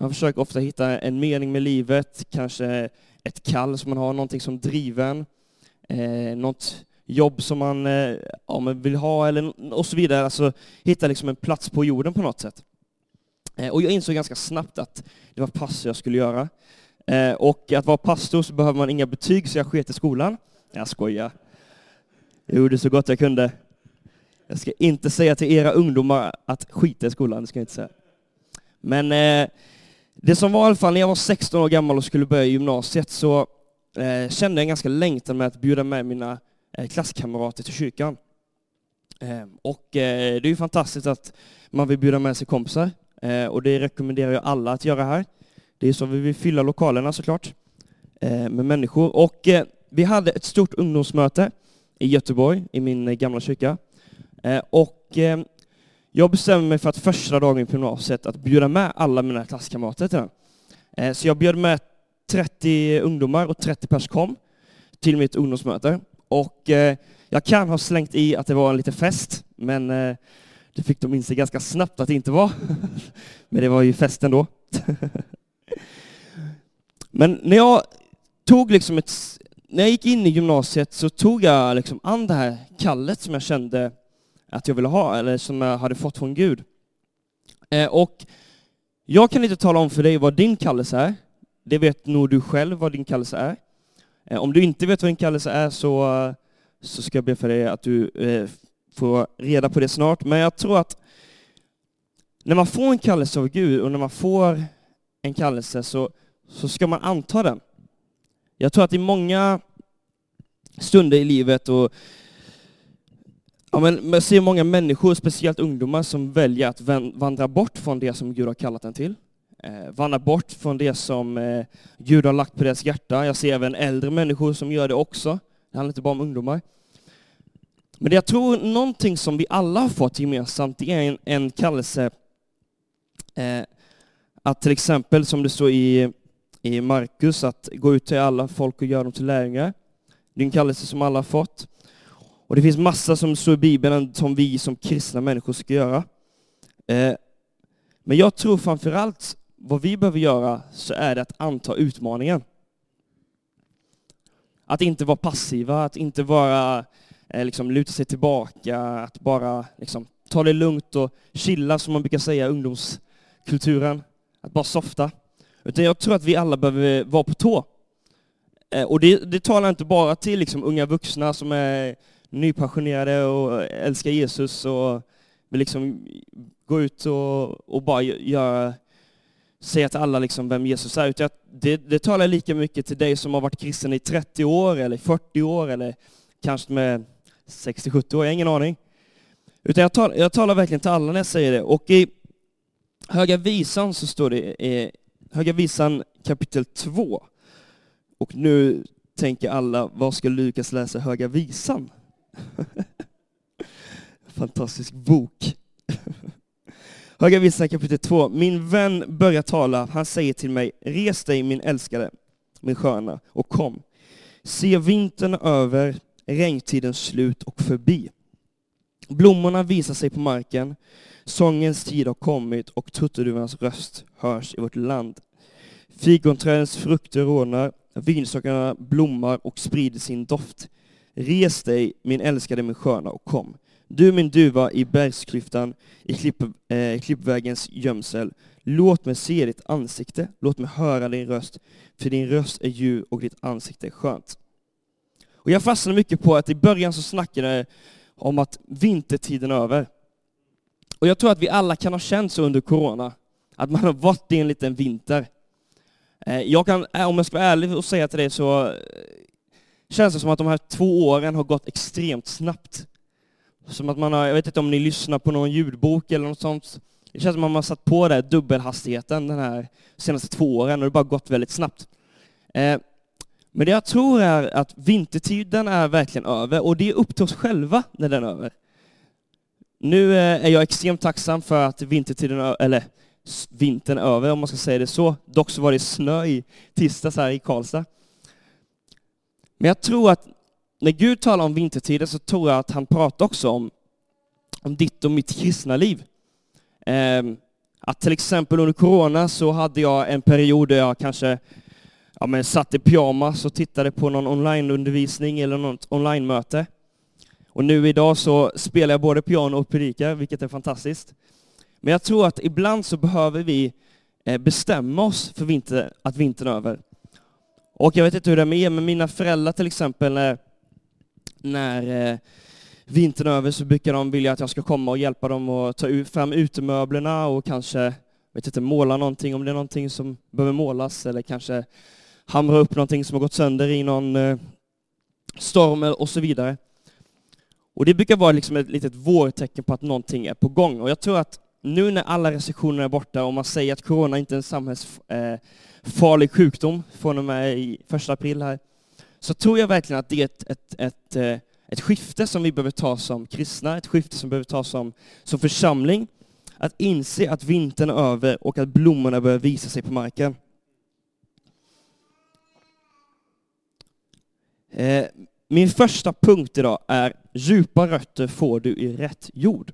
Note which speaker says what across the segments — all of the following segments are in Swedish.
Speaker 1: Man försöker ofta hitta en mening med livet, kanske ett kall som man har, någonting som driven, eh, något jobb som man, eh, ja, man vill ha eller, och så vidare. Alltså hitta liksom en plats på jorden på något sätt. Eh, och jag insåg ganska snabbt att det var pastor jag skulle göra. Eh, och att vara pastor så behöver man inga betyg, så jag sket i skolan. Jag skojar. Jag gjorde så gott jag kunde. Jag ska inte säga till era ungdomar att skita i skolan, det ska jag inte säga. Men eh, det som var i alla fall när jag var 16 år gammal och skulle börja gymnasiet så eh, kände jag en ganska längtan med att bjuda med mina eh, klasskamrater till kyrkan. Ehm, eh, och det är ju fantastiskt att man vill bjuda med sig kompisar eh, och det rekommenderar jag alla att göra här. Det är så vi vill fylla lokalerna såklart eh, med människor. Och eh, vi hade ett stort ungdomsmöte i Göteborg, i min gamla kyrka. Och ehm, jag bestämde mig för att första dagen på gymnasiet att bjuda med alla mina klasskamrater till den. Eh, så jag bjöd med 30 ungdomar och 30 pers kom till mitt ungdomsmöte. Och eh, jag kan ha slängt i att det var en liten fest, men eh, det fick de inse ganska snabbt att det inte var. Men det var ju fest ändå. Men när jag tog liksom ett, när jag gick in i gymnasiet så tog jag liksom an det här kallet som jag kände att jag ville ha, eller som jag hade fått från Gud. Eh, och jag kan inte tala om för dig vad din kallelse är. Det vet nog du själv vad din kallelse är. Eh, om du inte vet vad din kallelse är så, så ska jag be för dig att du eh, får reda på det snart. Men jag tror att när man får en kallelse av Gud och när man får en kallelse så, så ska man anta den. Jag tror att i många stunder i livet och Ja, men man ser många människor, speciellt ungdomar, som väljer att vandra bort från det som Gud har kallat dem till. Eh, vandra bort från det som eh, Gud har lagt på deras hjärta. Jag ser även äldre människor som gör det också. Det handlar inte bara om ungdomar. Men jag tror någonting som vi alla har fått gemensamt, det är en, en kallelse eh, att till exempel, som det står i, i Markus, att gå ut till alla folk och göra dem till lärjungar. Det är en kallelse som alla har fått. Och det finns massa som står i Bibeln som vi som kristna människor ska göra. Eh, men jag tror framför allt vad vi behöver göra så är det att anta utmaningen. Att inte vara passiva, att inte bara eh, liksom, luta sig tillbaka, att bara liksom, ta det lugnt och chilla som man brukar säga i ungdomskulturen. Att bara softa. Utan jag tror att vi alla behöver vara på tå. Eh, och det, det talar inte bara till liksom, unga vuxna som är nypassionerade och älskar Jesus och vill liksom gå ut och, och bara göra, säga till alla liksom vem Jesus är. Utan det, det talar lika mycket till dig som har varit kristen i 30 år eller 40 år eller kanske med 60-70 år, jag har ingen aning. Utan jag, talar, jag talar verkligen till alla när jag säger det. Och i Höga Visan så står det i Höga Visan kapitel 2. Och nu tänker alla, vad ska Lukas läsa Höga Visan? Fantastisk bok. Höga Visan kapitel 2. Min vän börjar tala, han säger till mig, res dig min älskade, min sköna, och kom. Se vintern över, regntidens slut och förbi. Blommorna visar sig på marken, sångens tid har kommit och turturduvans röst hörs i vårt land. Fikonträdens frukter rodnar, vinstockarna blommar och sprider sin doft. Res dig, min älskade, min sköna, och kom. Du min duva i bergsklyftan, i klipp, eh, klippvägens gömsel. Låt mig se ditt ansikte, låt mig höra din röst, för din röst är ljuv och ditt ansikte är skönt. Och jag fastnade mycket på att i början så snackade jag om att vintertiden är över. Och jag tror att vi alla kan ha känt så under corona, att man har varit i en liten vinter. Eh, jag kan, eh, om jag ska vara ärlig och säga till dig så känns det som att de här två åren har gått extremt snabbt. Som att man har, jag vet inte om ni lyssnar på någon ljudbok eller något sånt. Det känns som att man har satt på det dubbelhastigheten den här senaste två åren och det har bara gått väldigt snabbt. Eh, men det jag tror är att vintertiden är verkligen över och det är upp till oss själva när den är över. Nu eh, är jag extremt tacksam för att vintertiden, eller vintern är över om man ska säga det så. Dock så var det snö i tisdags här i Karlstad. Men jag tror att när Gud talar om vintertiden så tror jag att han pratar också om, om ditt och mitt kristna liv. Ehm, att till exempel under corona så hade jag en period där jag kanske ja, men satt i pyjamas och tittade på någon onlineundervisning eller något onlinemöte. Och nu idag så spelar jag både piano och predikar, vilket är fantastiskt. Men jag tror att ibland så behöver vi eh, bestämma oss för vinter, att vintern är över. Och jag vet inte hur det är med er, men mina föräldrar till exempel, när, när eh, vintern är över så brukar de vilja att jag ska komma och hjälpa dem att ta fram utemöblerna och kanske vet inte, måla någonting om det är någonting som behöver målas eller kanske hamra upp någonting som har gått sönder i någon eh, storm och så vidare. Och det brukar vara liksom ett litet vårtecken på att någonting är på gång. Och jag tror att nu när alla restriktioner är borta och man säger att corona inte är en samhällsfarlig eh, sjukdom från och med i första april här, så tror jag verkligen att det är ett, ett, ett, eh, ett skifte som vi behöver ta som kristna, ett skifte som vi behöver ta som, som församling. Att inse att vintern är över och att blommorna börjar visa sig på marken. Eh, min första punkt idag är djupa rötter får du i rätt jord.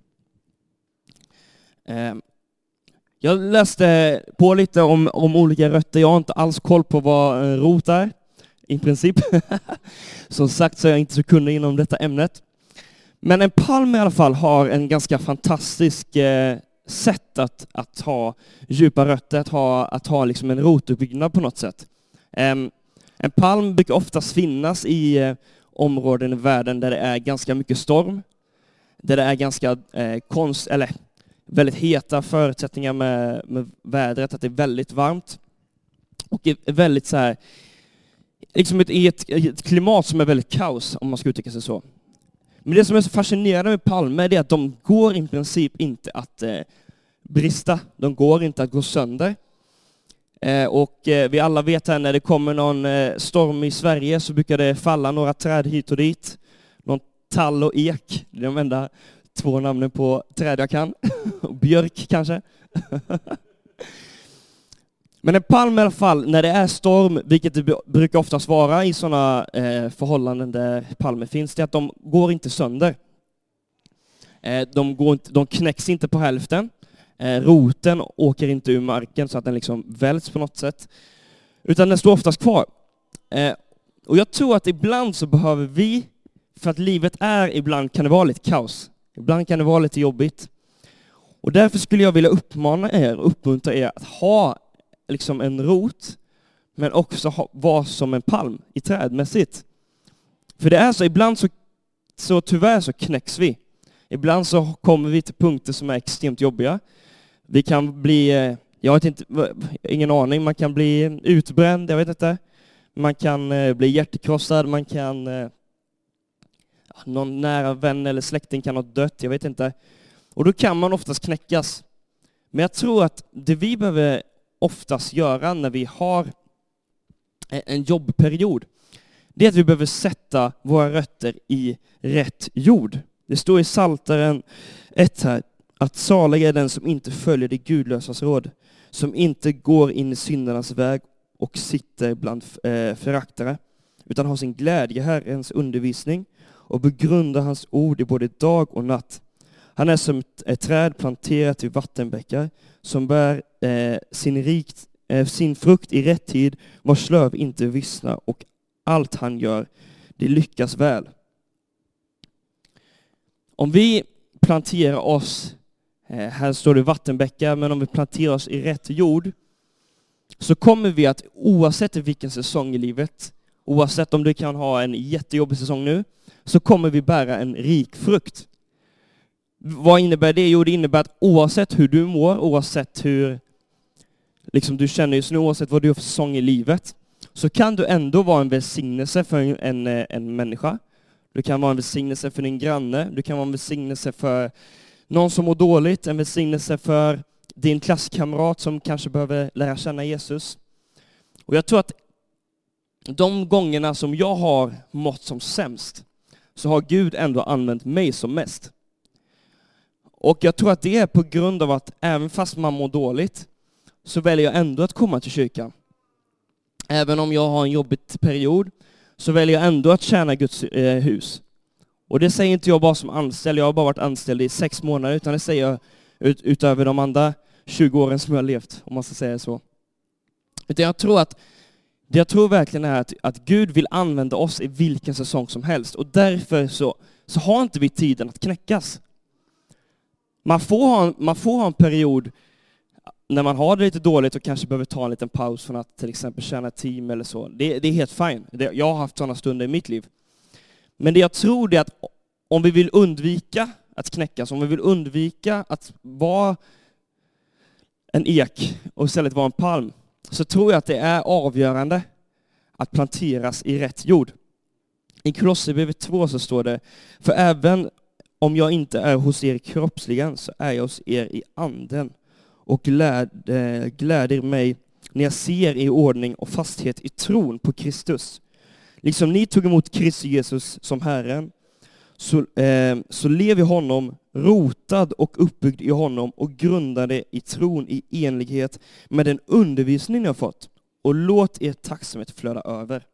Speaker 1: Ehm, jag läste på lite om, om olika rötter. Jag har inte alls koll på vad eh, rot är, i princip. Som sagt så är jag inte så kunnig inom detta ämnet. Men en palm i alla fall har en ganska fantastisk eh, sätt att, att ha djupa rötter, att ha, att ha liksom en rotuppbyggnad på något sätt. Ehm, en palm brukar oftast finnas i eh, områden i världen där det är ganska mycket storm, där det är ganska konst, eller väldigt heta förutsättningar med, med vädret, att det är väldigt varmt. Och väldigt så här, liksom ett, i ett, ett, klimat som är väldigt kaos, om man ska uttrycka sig så. Men det som är så fascinerande med palmer är att de går i princip inte att eh, brista, de går inte att gå sönder. Eh, och eh, vi alla vet här när det kommer någon eh, storm i Sverige så brukar det falla några träd hit och dit. Någon tall och ek, det är de enda två namnen på träd jag kan. Björk kanske. Men en palm i alla fall, när det är storm, vilket det brukar oftast vara i sådana eh, förhållanden där palmer finns, det är att de går inte sönder. Eh, de, går inte, de knäcks inte på hälften. Eh, roten åker inte ur marken så att den liksom välts på något sätt, utan den står oftast kvar. Eh, och jag tror att ibland så behöver vi, för att livet är, ibland kan det vara lite kaos. Ibland kan det vara lite jobbigt. Och därför skulle jag vilja uppmana er, uppmuntra er att ha liksom en rot, men också ha, vara som en palm i trädmässigt. För det är så, ibland så, så tyvärr så knäcks vi. Ibland så kommer vi till punkter som är extremt jobbiga. Vi kan bli, eh, jag vet inte, ingen aning, man kan bli utbränd, jag vet inte. Man kan eh, bli hjärtekrossad, man kan... Eh, någon nära vän eller släkting kan ha dött, jag vet inte. Och då kan man oftast knäckas. Men jag tror att det vi behöver oftast göra när vi har e- en jobbperiod, det är att vi behöver sätta våra rötter i rätt jord. Det står i Saltaren 1 här, att salig är den som inte följer det gudlösas råd, som inte går in i syndarnas väg och sitter bland eh, föraktare, utan har sin glädje i Herrens undervisning och begrundar hans ord i både dag och natt. Han är som ett träd planterat vid vattenbäckar som bär eh, sin, rikt, eh, sin frukt i rätt tid, vars löv inte vissnar och allt han gör, det lyckas väl. Om vi planterar oss Eh, här står det vattenbäckar, men om vi planterar oss i rätt jord så kommer vi att oavsett vilken säsong i livet, oavsett om du kan ha en jättejobbig säsong nu, så kommer vi bära en rik frukt. Vad innebär det? Jo, det innebär att oavsett hur du mår, oavsett hur liksom du känner just nu, oavsett vad du har för säsong i livet, så kan du ändå vara en välsignelse för en, en, en människa. Du kan vara en välsignelse för din granne, du kan vara en välsignelse för någon som mår dåligt, en välsignelse för din klasskamrat som kanske behöver lära känna Jesus. Och jag tror att de gångerna som jag har mått som sämst, så har Gud ändå använt mig som mest. Och jag tror att det är på grund av att även fast man mår dåligt, så väljer jag ändå att komma till kyrkan. Även om jag har en jobbig period, så väljer jag ändå att tjäna Guds eh, hus. Och det säger inte jag bara som anställd, jag har bara varit anställd i sex månader, utan det säger jag ut, utöver de andra 20 åren som jag har levt, om man ska säga så. Utan jag tror att det jag tror verkligen är att, att Gud vill använda oss i vilken säsong som helst och därför så, så har inte vi tiden att knäckas. Man får, ha, man får ha en period när man har det lite dåligt och kanske behöver ta en liten paus från att till exempel tjäna team eller så. Det, det är helt fine. jag har haft sådana stunder i mitt liv. Men det jag tror är att om vi vill undvika att knäckas, om vi vill undvika att vara en ek och istället vara en palm, så tror jag att det är avgörande att planteras i rätt jord. I Kolosserbrevet 2 så står det, för även om jag inte är hos er kroppsligen så är jag hos er i anden och gläder, eh, gläder mig när jag ser er ordning och fasthet i tron på Kristus. Liksom ni tog emot Kristus Jesus som Herren, så, eh, så lev i honom, rotad och uppbyggd i honom och grundade i tron i enlighet med den undervisning ni har fått. Och låt er tacksamhet flöda över.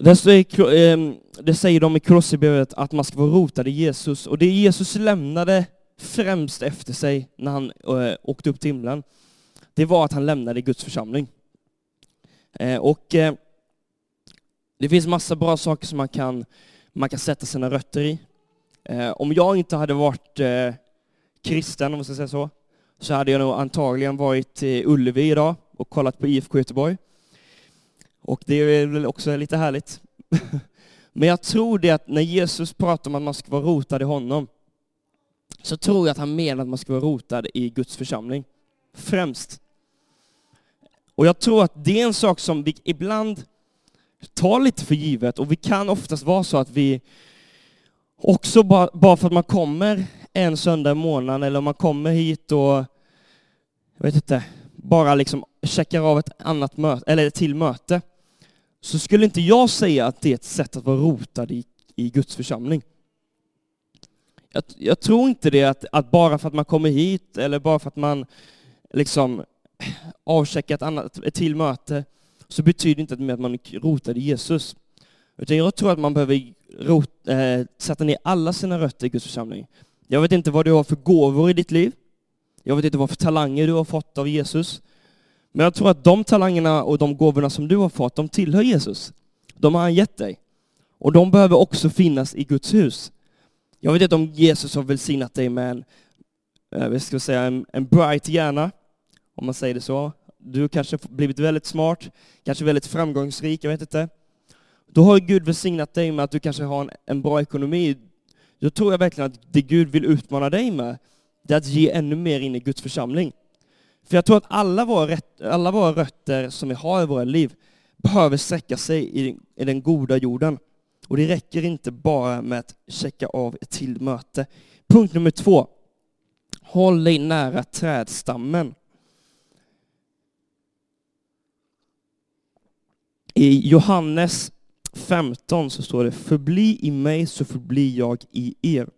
Speaker 1: Det, eh, det säger de i Kolosserbrevet att man ska vara rotad i Jesus, och det Jesus lämnade främst efter sig när han eh, åkte upp till himlen, det var att han lämnade Guds församling. Eh, och det finns massa bra saker som man kan, man kan sätta sina rötter i. Eh, om jag inte hade varit eh, kristen, om man ska säga så, så hade jag nog antagligen varit i Ullevi idag och kollat på IFK Göteborg. Och det är väl också lite härligt. Men jag tror det att när Jesus pratar om att man ska vara rotad i honom, så tror jag att han menar att man ska vara rotad i Guds församling. Främst. Och jag tror att det är en sak som vi ibland tar lite för givet, och vi kan oftast vara så att vi också bara, bara för att man kommer en söndag i månaden, eller om man kommer hit och, jag vet inte, bara liksom checkar av ett annat möte, eller ett till möte, så skulle inte jag säga att det är ett sätt att vara rotad i, i Guds församling. Jag, jag, tror inte det att, att, bara för att man kommer hit, eller bara för att man liksom avcheckar ett, annat, ett till möte, så betyder inte det att man är rotad i Jesus. Utan jag tror att man behöver rot, eh, sätta ner alla sina rötter i Guds församling. Jag vet inte vad du har för gåvor i ditt liv. Jag vet inte vad för talanger du har fått av Jesus. Men jag tror att de talangerna och de gåvorna som du har fått, de tillhör Jesus. De har han gett dig. Och de behöver också finnas i Guds hus. Jag vet inte om Jesus har välsignat dig med en, eh, jag ska säga, en, en bright hjärna, om man säger det så. Du kanske blivit väldigt smart, kanske väldigt framgångsrik, jag vet inte. Då har Gud välsignat dig med att du kanske har en, en bra ekonomi. Då tror jag verkligen att det Gud vill utmana dig med, det är att ge ännu mer in i Guds församling. För jag tror att alla våra, rätt, alla våra rötter som vi har i våra liv behöver sträcka sig i, i den goda jorden. Och det räcker inte bara med att checka av ett till möte. Punkt nummer två. Håll dig nära trädstammen. I Johannes 15 så står det Förbli i mig så förblir jag i er.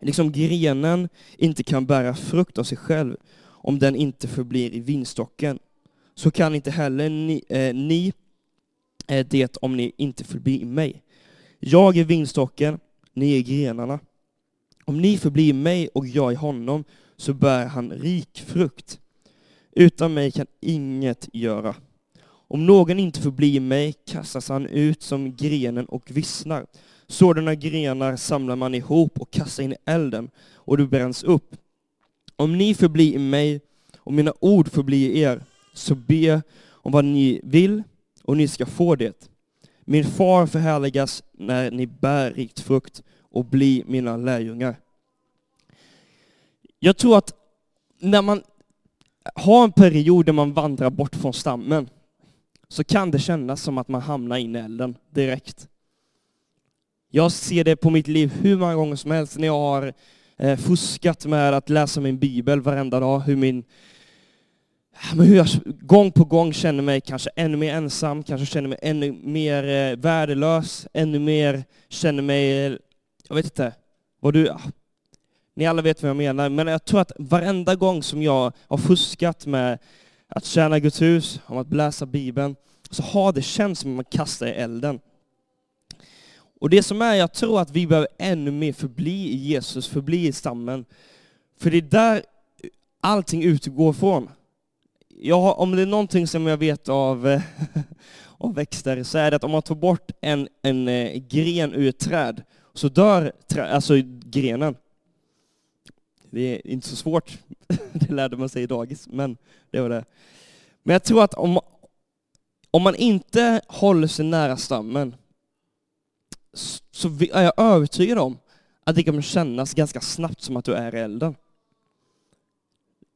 Speaker 1: Liksom grenen inte kan bära frukt av sig själv om den inte förblir i vinstocken, så kan inte heller ni, eh, ni eh, det om ni inte förblir i mig. Jag är vinstocken, ni är grenarna. Om ni förblir i mig och jag i honom, så bär han rik frukt. Utan mig kan inget göra. Om någon inte förblir i mig kastas han ut som grenen och vissnar. Sådana grenar samlar man ihop och kastar in i elden, och det bränns upp. Om ni förblir i mig och mina ord förblir i er, så be om vad ni vill, och ni ska få det. Min far förhärligas när ni bär rikt frukt och blir mina lärjungar. Jag tror att när man har en period där man vandrar bort från stammen, så kan det kännas som att man hamnar in i elden direkt. Jag ser det på mitt liv hur många gånger som helst när jag har eh, fuskat med att läsa min bibel varenda dag, hur min men hur jag gång på gång känner mig kanske ännu mer ensam, kanske känner mig ännu mer eh, värdelös, ännu mer känner mig, eh, jag vet inte, vad du, ah, ni alla vet vad jag menar, men jag tror att varenda gång som jag har fuskat med att tjäna Guds hus, om att läsa Bibeln, så har det känts som att man kastar i elden. Och det som är, jag tror att vi behöver ännu mer förbli i Jesus, förbli i stammen. För det är där allting utgår från. Jag, om det är någonting som jag vet av, av växter så är det att om man tar bort en, en eh, gren ur ett träd så dör trä, alltså grenen. Det är inte så svårt, det lärde man sig i dagis, men det var det. Men jag tror att om, om man inte håller sig nära stammen så är jag övertygad om att det kommer kännas ganska snabbt som att du är i elden.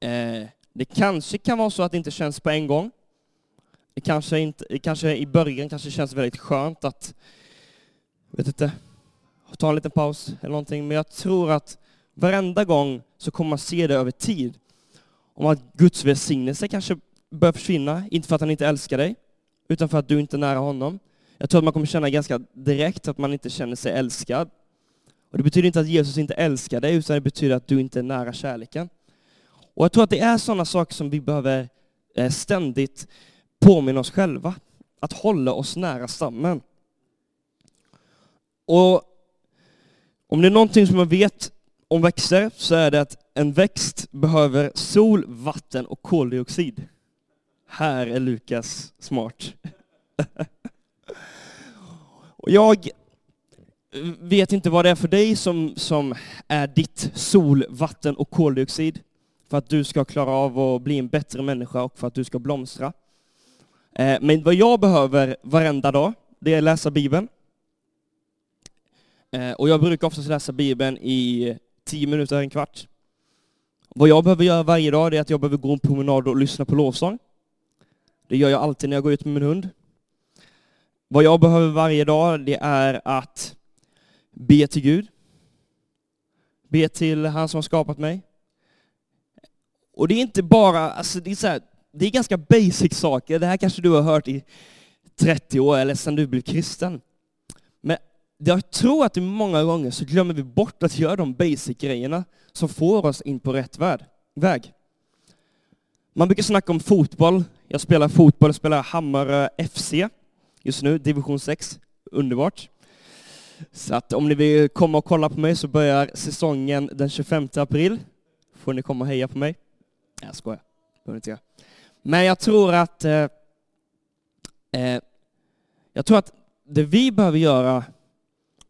Speaker 1: Eh, det kanske kan vara så att det inte känns på en gång. Det kanske, inte, det kanske i början kanske känns väldigt skönt att, vet inte, ta en liten paus eller någonting, men jag tror att varenda gång så kommer man se det över tid. Om att Guds välsignelse kanske börjar försvinna, inte för att han inte älskar dig, utan för att du inte är nära honom. Jag tror att man kommer känna ganska direkt att man inte känner sig älskad. Och Det betyder inte att Jesus inte älskar dig, utan det betyder att du inte är nära kärleken. Och Jag tror att det är sådana saker som vi behöver eh, ständigt påminna oss själva, att hålla oss nära stammen. Och om det är någonting som jag vet om växter så är det att en växt behöver sol, vatten och koldioxid. Här är Lukas smart. och jag vet inte vad det är för dig som, som är ditt sol, vatten och koldioxid för att du ska klara av att bli en bättre människa och för att du ska blomstra. Eh, men vad jag behöver varenda dag, det är att läsa Bibeln. Eh, och jag brukar oftast läsa Bibeln i tio minuter, en kvart. Vad jag behöver göra varje dag är att jag behöver gå en promenad och lyssna på lovsång. Det gör jag alltid när jag går ut med min hund. Vad jag behöver varje dag, det är att be till Gud. Be till han som har skapat mig. Och det är inte bara, alltså det är, så här, det är ganska basic saker. Det här kanske du har hört i 30 år eller sedan du blev kristen. Jag tror att många gånger så glömmer vi bort att göra de basic-grejerna som får oss in på rätt väg. Man brukar snacka om fotboll. Jag spelar fotboll, jag spelar Hammarö FC just nu, division 6. Underbart. Så att om ni vill komma och kolla på mig så börjar säsongen den 25 april. Får ni komma och heja på mig. Jag skojar. inte Men jag tror att eh, eh, jag tror att det vi behöver göra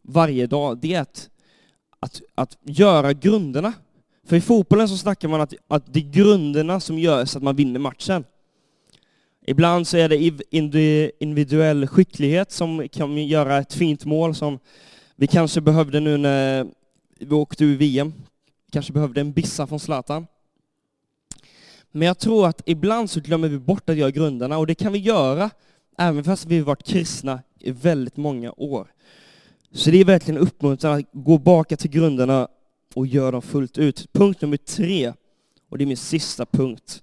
Speaker 1: varje dag, det är att, att, att göra grunderna. För i fotbollen så snackar man att, att det är grunderna som gör så att man vinner matchen. Ibland så är det individuell skicklighet som kan göra ett fint mål som vi kanske behövde nu när vi åkte ur VM. Vi kanske behövde en bissa från Zlatan. Men jag tror att ibland så glömmer vi bort att göra grunderna och det kan vi göra även fast vi har varit kristna i väldigt många år. Så det är verkligen uppmuntran att gå tillbaka till grunderna och göra dem fullt ut. Punkt nummer tre, och det är min sista punkt.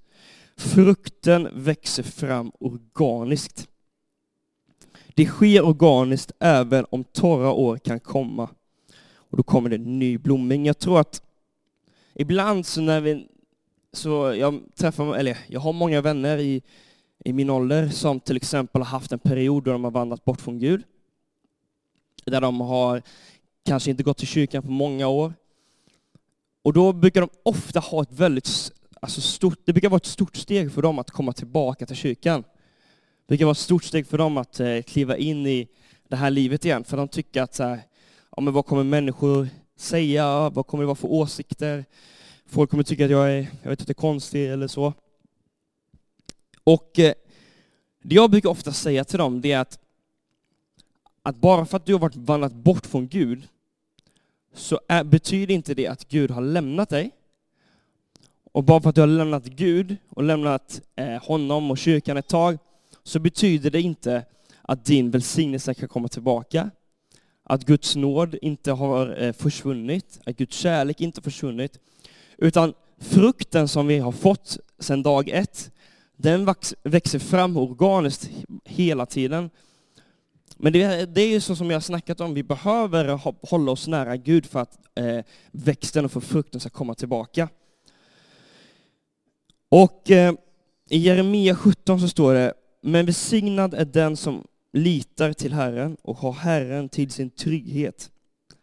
Speaker 1: Frukten växer fram organiskt. Det sker organiskt även om torra år kan komma. Och då kommer det ny blomning. Jag tror att ibland så när vi så jag träffar, eller jag har många vänner i, i min ålder som till exempel har haft en period då de har vandrat bort från Gud. Där de har kanske inte gått till kyrkan på många år. Och då brukar de ofta ha ett väldigt alltså stort, det brukar vara ett stort steg för dem att komma tillbaka till kyrkan. Det brukar vara ett stort steg för dem att eh, kliva in i det här livet igen, för de tycker att så här, ja, men vad kommer människor säga? Vad kommer det vara för åsikter? Folk kommer tycka att jag är, jag vet inte, konstig eller så. Och eh, det jag brukar ofta säga till dem, det är att, att bara för att du har varit vandrat bort från Gud, så är, betyder inte det att Gud har lämnat dig. Och bara för att du har lämnat Gud och lämnat eh, honom och kyrkan ett tag, så betyder det inte att din välsignelse kan komma tillbaka. Att Guds nåd inte har eh, försvunnit, att Guds kärlek inte har försvunnit. Utan frukten som vi har fått sedan dag ett, den växer fram organiskt hela tiden. Men det, det är ju så som jag har snackat om, vi behöver hålla oss nära Gud för att eh, växten och för frukten ska komma tillbaka. Och eh, i Jeremia 17 så står det, men välsignad är den som litar till Herren och har Herren till sin trygghet.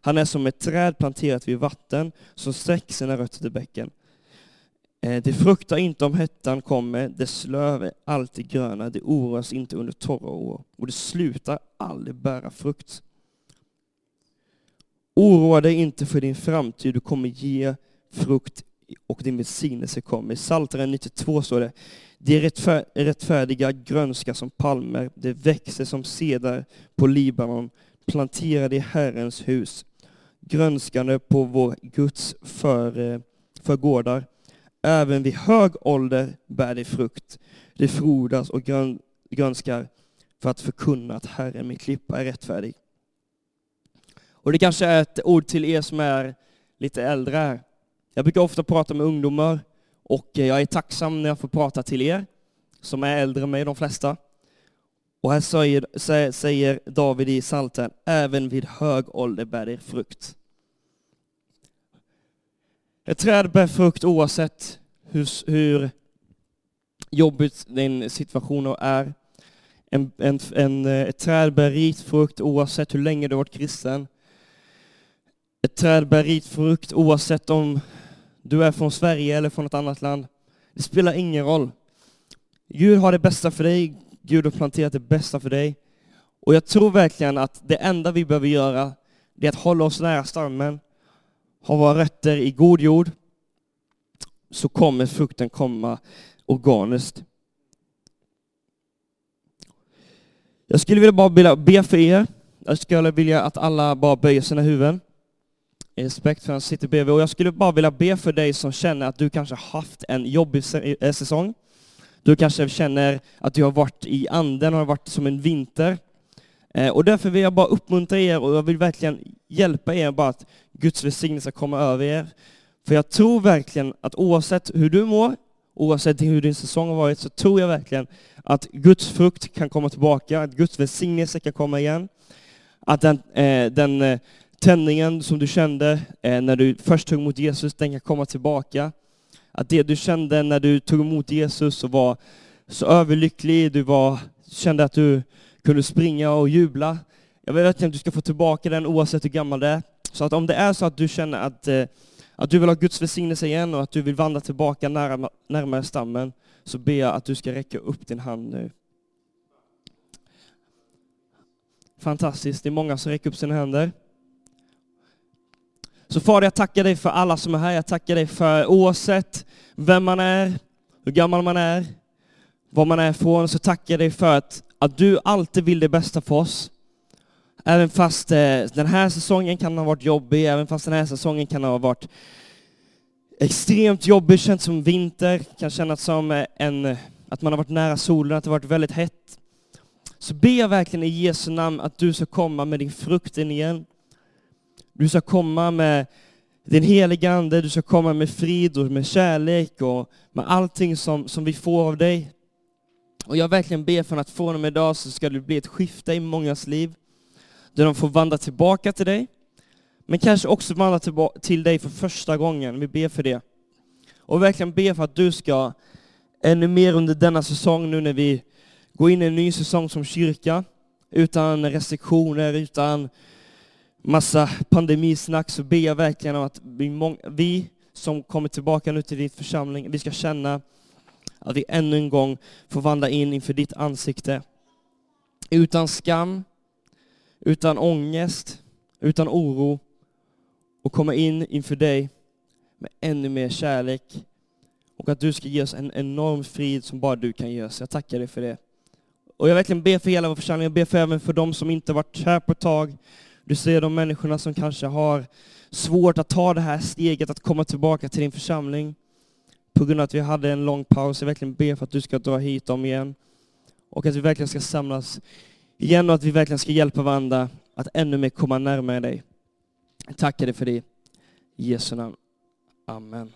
Speaker 1: Han är som ett träd planterat vid vatten som sträcker sina rötter till bäcken. Eh, det fruktar inte om hettan kommer, dess löv är alltid gröna, det oroas inte under torra år och det slutar aldrig bära frukt. Oroa dig inte för din framtid, du kommer ge frukt och din välsignelse kommer. I Psaltaren 92 står det, de rättfärdiga grönska som palmer, det växer som sedar på Libanon, planterade i Herrens hus, grönskande på vår Guds för, förgårdar. Även vid hög ålder bär det frukt, det frodas och grön, grönskar för att förkunna att Herren, min klippa, är rättfärdig. Och det kanske är ett ord till er som är lite äldre här. Jag brukar ofta prata med ungdomar och eh, jag är tacksam när jag får prata till er som är äldre än mig, de flesta. Och här säger, säger David i Psaltaren, även vid hög ålder bär det frukt. Ett träd bär frukt oavsett hur, hur jobbigt din situation är. En, en, en, eh, ett träd bär rik frukt oavsett hur länge du har varit kristen. Ett träd bär rik frukt oavsett om du är från Sverige eller från ett annat land. Det spelar ingen roll. Gud har det bästa för dig. Gud har planterat det bästa för dig. Och jag tror verkligen att det enda vi behöver göra, det är att hålla oss nära stammen, har våra rötter i god jord, så kommer frukten komma organiskt. Jag skulle vilja bara be för er. Jag skulle vilja att alla bara böjer sina huvuden i respekt för att han sitter bredvid. Och jag skulle bara vilja be för dig som känner att du kanske haft en jobbig eh, säsong. Du kanske känner att du har varit i anden, har varit som en vinter. Eh, och därför vill jag bara uppmuntra er och jag vill verkligen hjälpa er bara att Guds välsignelse kommer över er. För jag tror verkligen att oavsett hur du mår, oavsett hur din säsong har varit, så tror jag verkligen att Guds frukt kan komma tillbaka, att Guds välsignelse kan komma igen. Att den, eh, den eh, tändningen som du kände eh, när du först tog emot Jesus, den kan komma tillbaka. Att det du kände när du tog emot Jesus och var så överlycklig, du var, kände att du kunde springa och jubla. Jag vet att du ska få tillbaka den oavsett hur gammal det är. Så att om det är så att du känner att, eh, att du vill ha Guds välsignelse igen och att du vill vandra tillbaka närmare, närmare stammen, så ber jag att du ska räcka upp din hand nu. Fantastiskt, det är många som räcker upp sina händer. Så Fader, jag tackar dig för alla som är här. Jag tackar dig för oavsett vem man är, hur gammal man är, var man är ifrån, så tackar jag dig för att, att du alltid vill det bästa för oss. Även fast eh, den här säsongen kan ha varit jobbig, även fast den här säsongen kan ha varit extremt jobbig, känts som vinter, kan kännas som eh, en, att man har varit nära solen, att det har varit väldigt hett. Så ber jag verkligen i Jesu namn att du ska komma med din frukt in igen. Du ska komma med din heliga Ande, du ska komma med frid och med kärlek och med allting som, som vi får av dig. Och jag verkligen ber för att från och med idag så ska det bli ett skifte i mångas liv, där de får vandra tillbaka till dig, men kanske också vandra till dig för första gången. Vi ber för det. Och verkligen ber för att du ska ännu mer under denna säsong, nu när vi går in i en ny säsong som kyrka, utan restriktioner, utan massa pandemisnack så ber jag verkligen om att vi, vi som kommer tillbaka nu till din församling, vi ska känna att vi ännu en gång får vandra in inför ditt ansikte. Utan skam, utan ångest, utan oro och komma in inför dig med ännu mer kärlek och att du ska ge oss en enorm frid som bara du kan ge oss. Jag tackar dig för det. Och jag verkligen ber för hela vår församling, jag ber för även för de som inte varit här på ett tag, du ser de människorna som kanske har svårt att ta det här steget att komma tillbaka till din församling på grund av att vi hade en lång paus. Jag verkligen ber för att du ska dra hit dem igen och att vi verkligen ska samlas igen och att vi verkligen ska hjälpa varandra att ännu mer komma närmare dig. Jag tackar dig för det. I Jesu namn. Amen.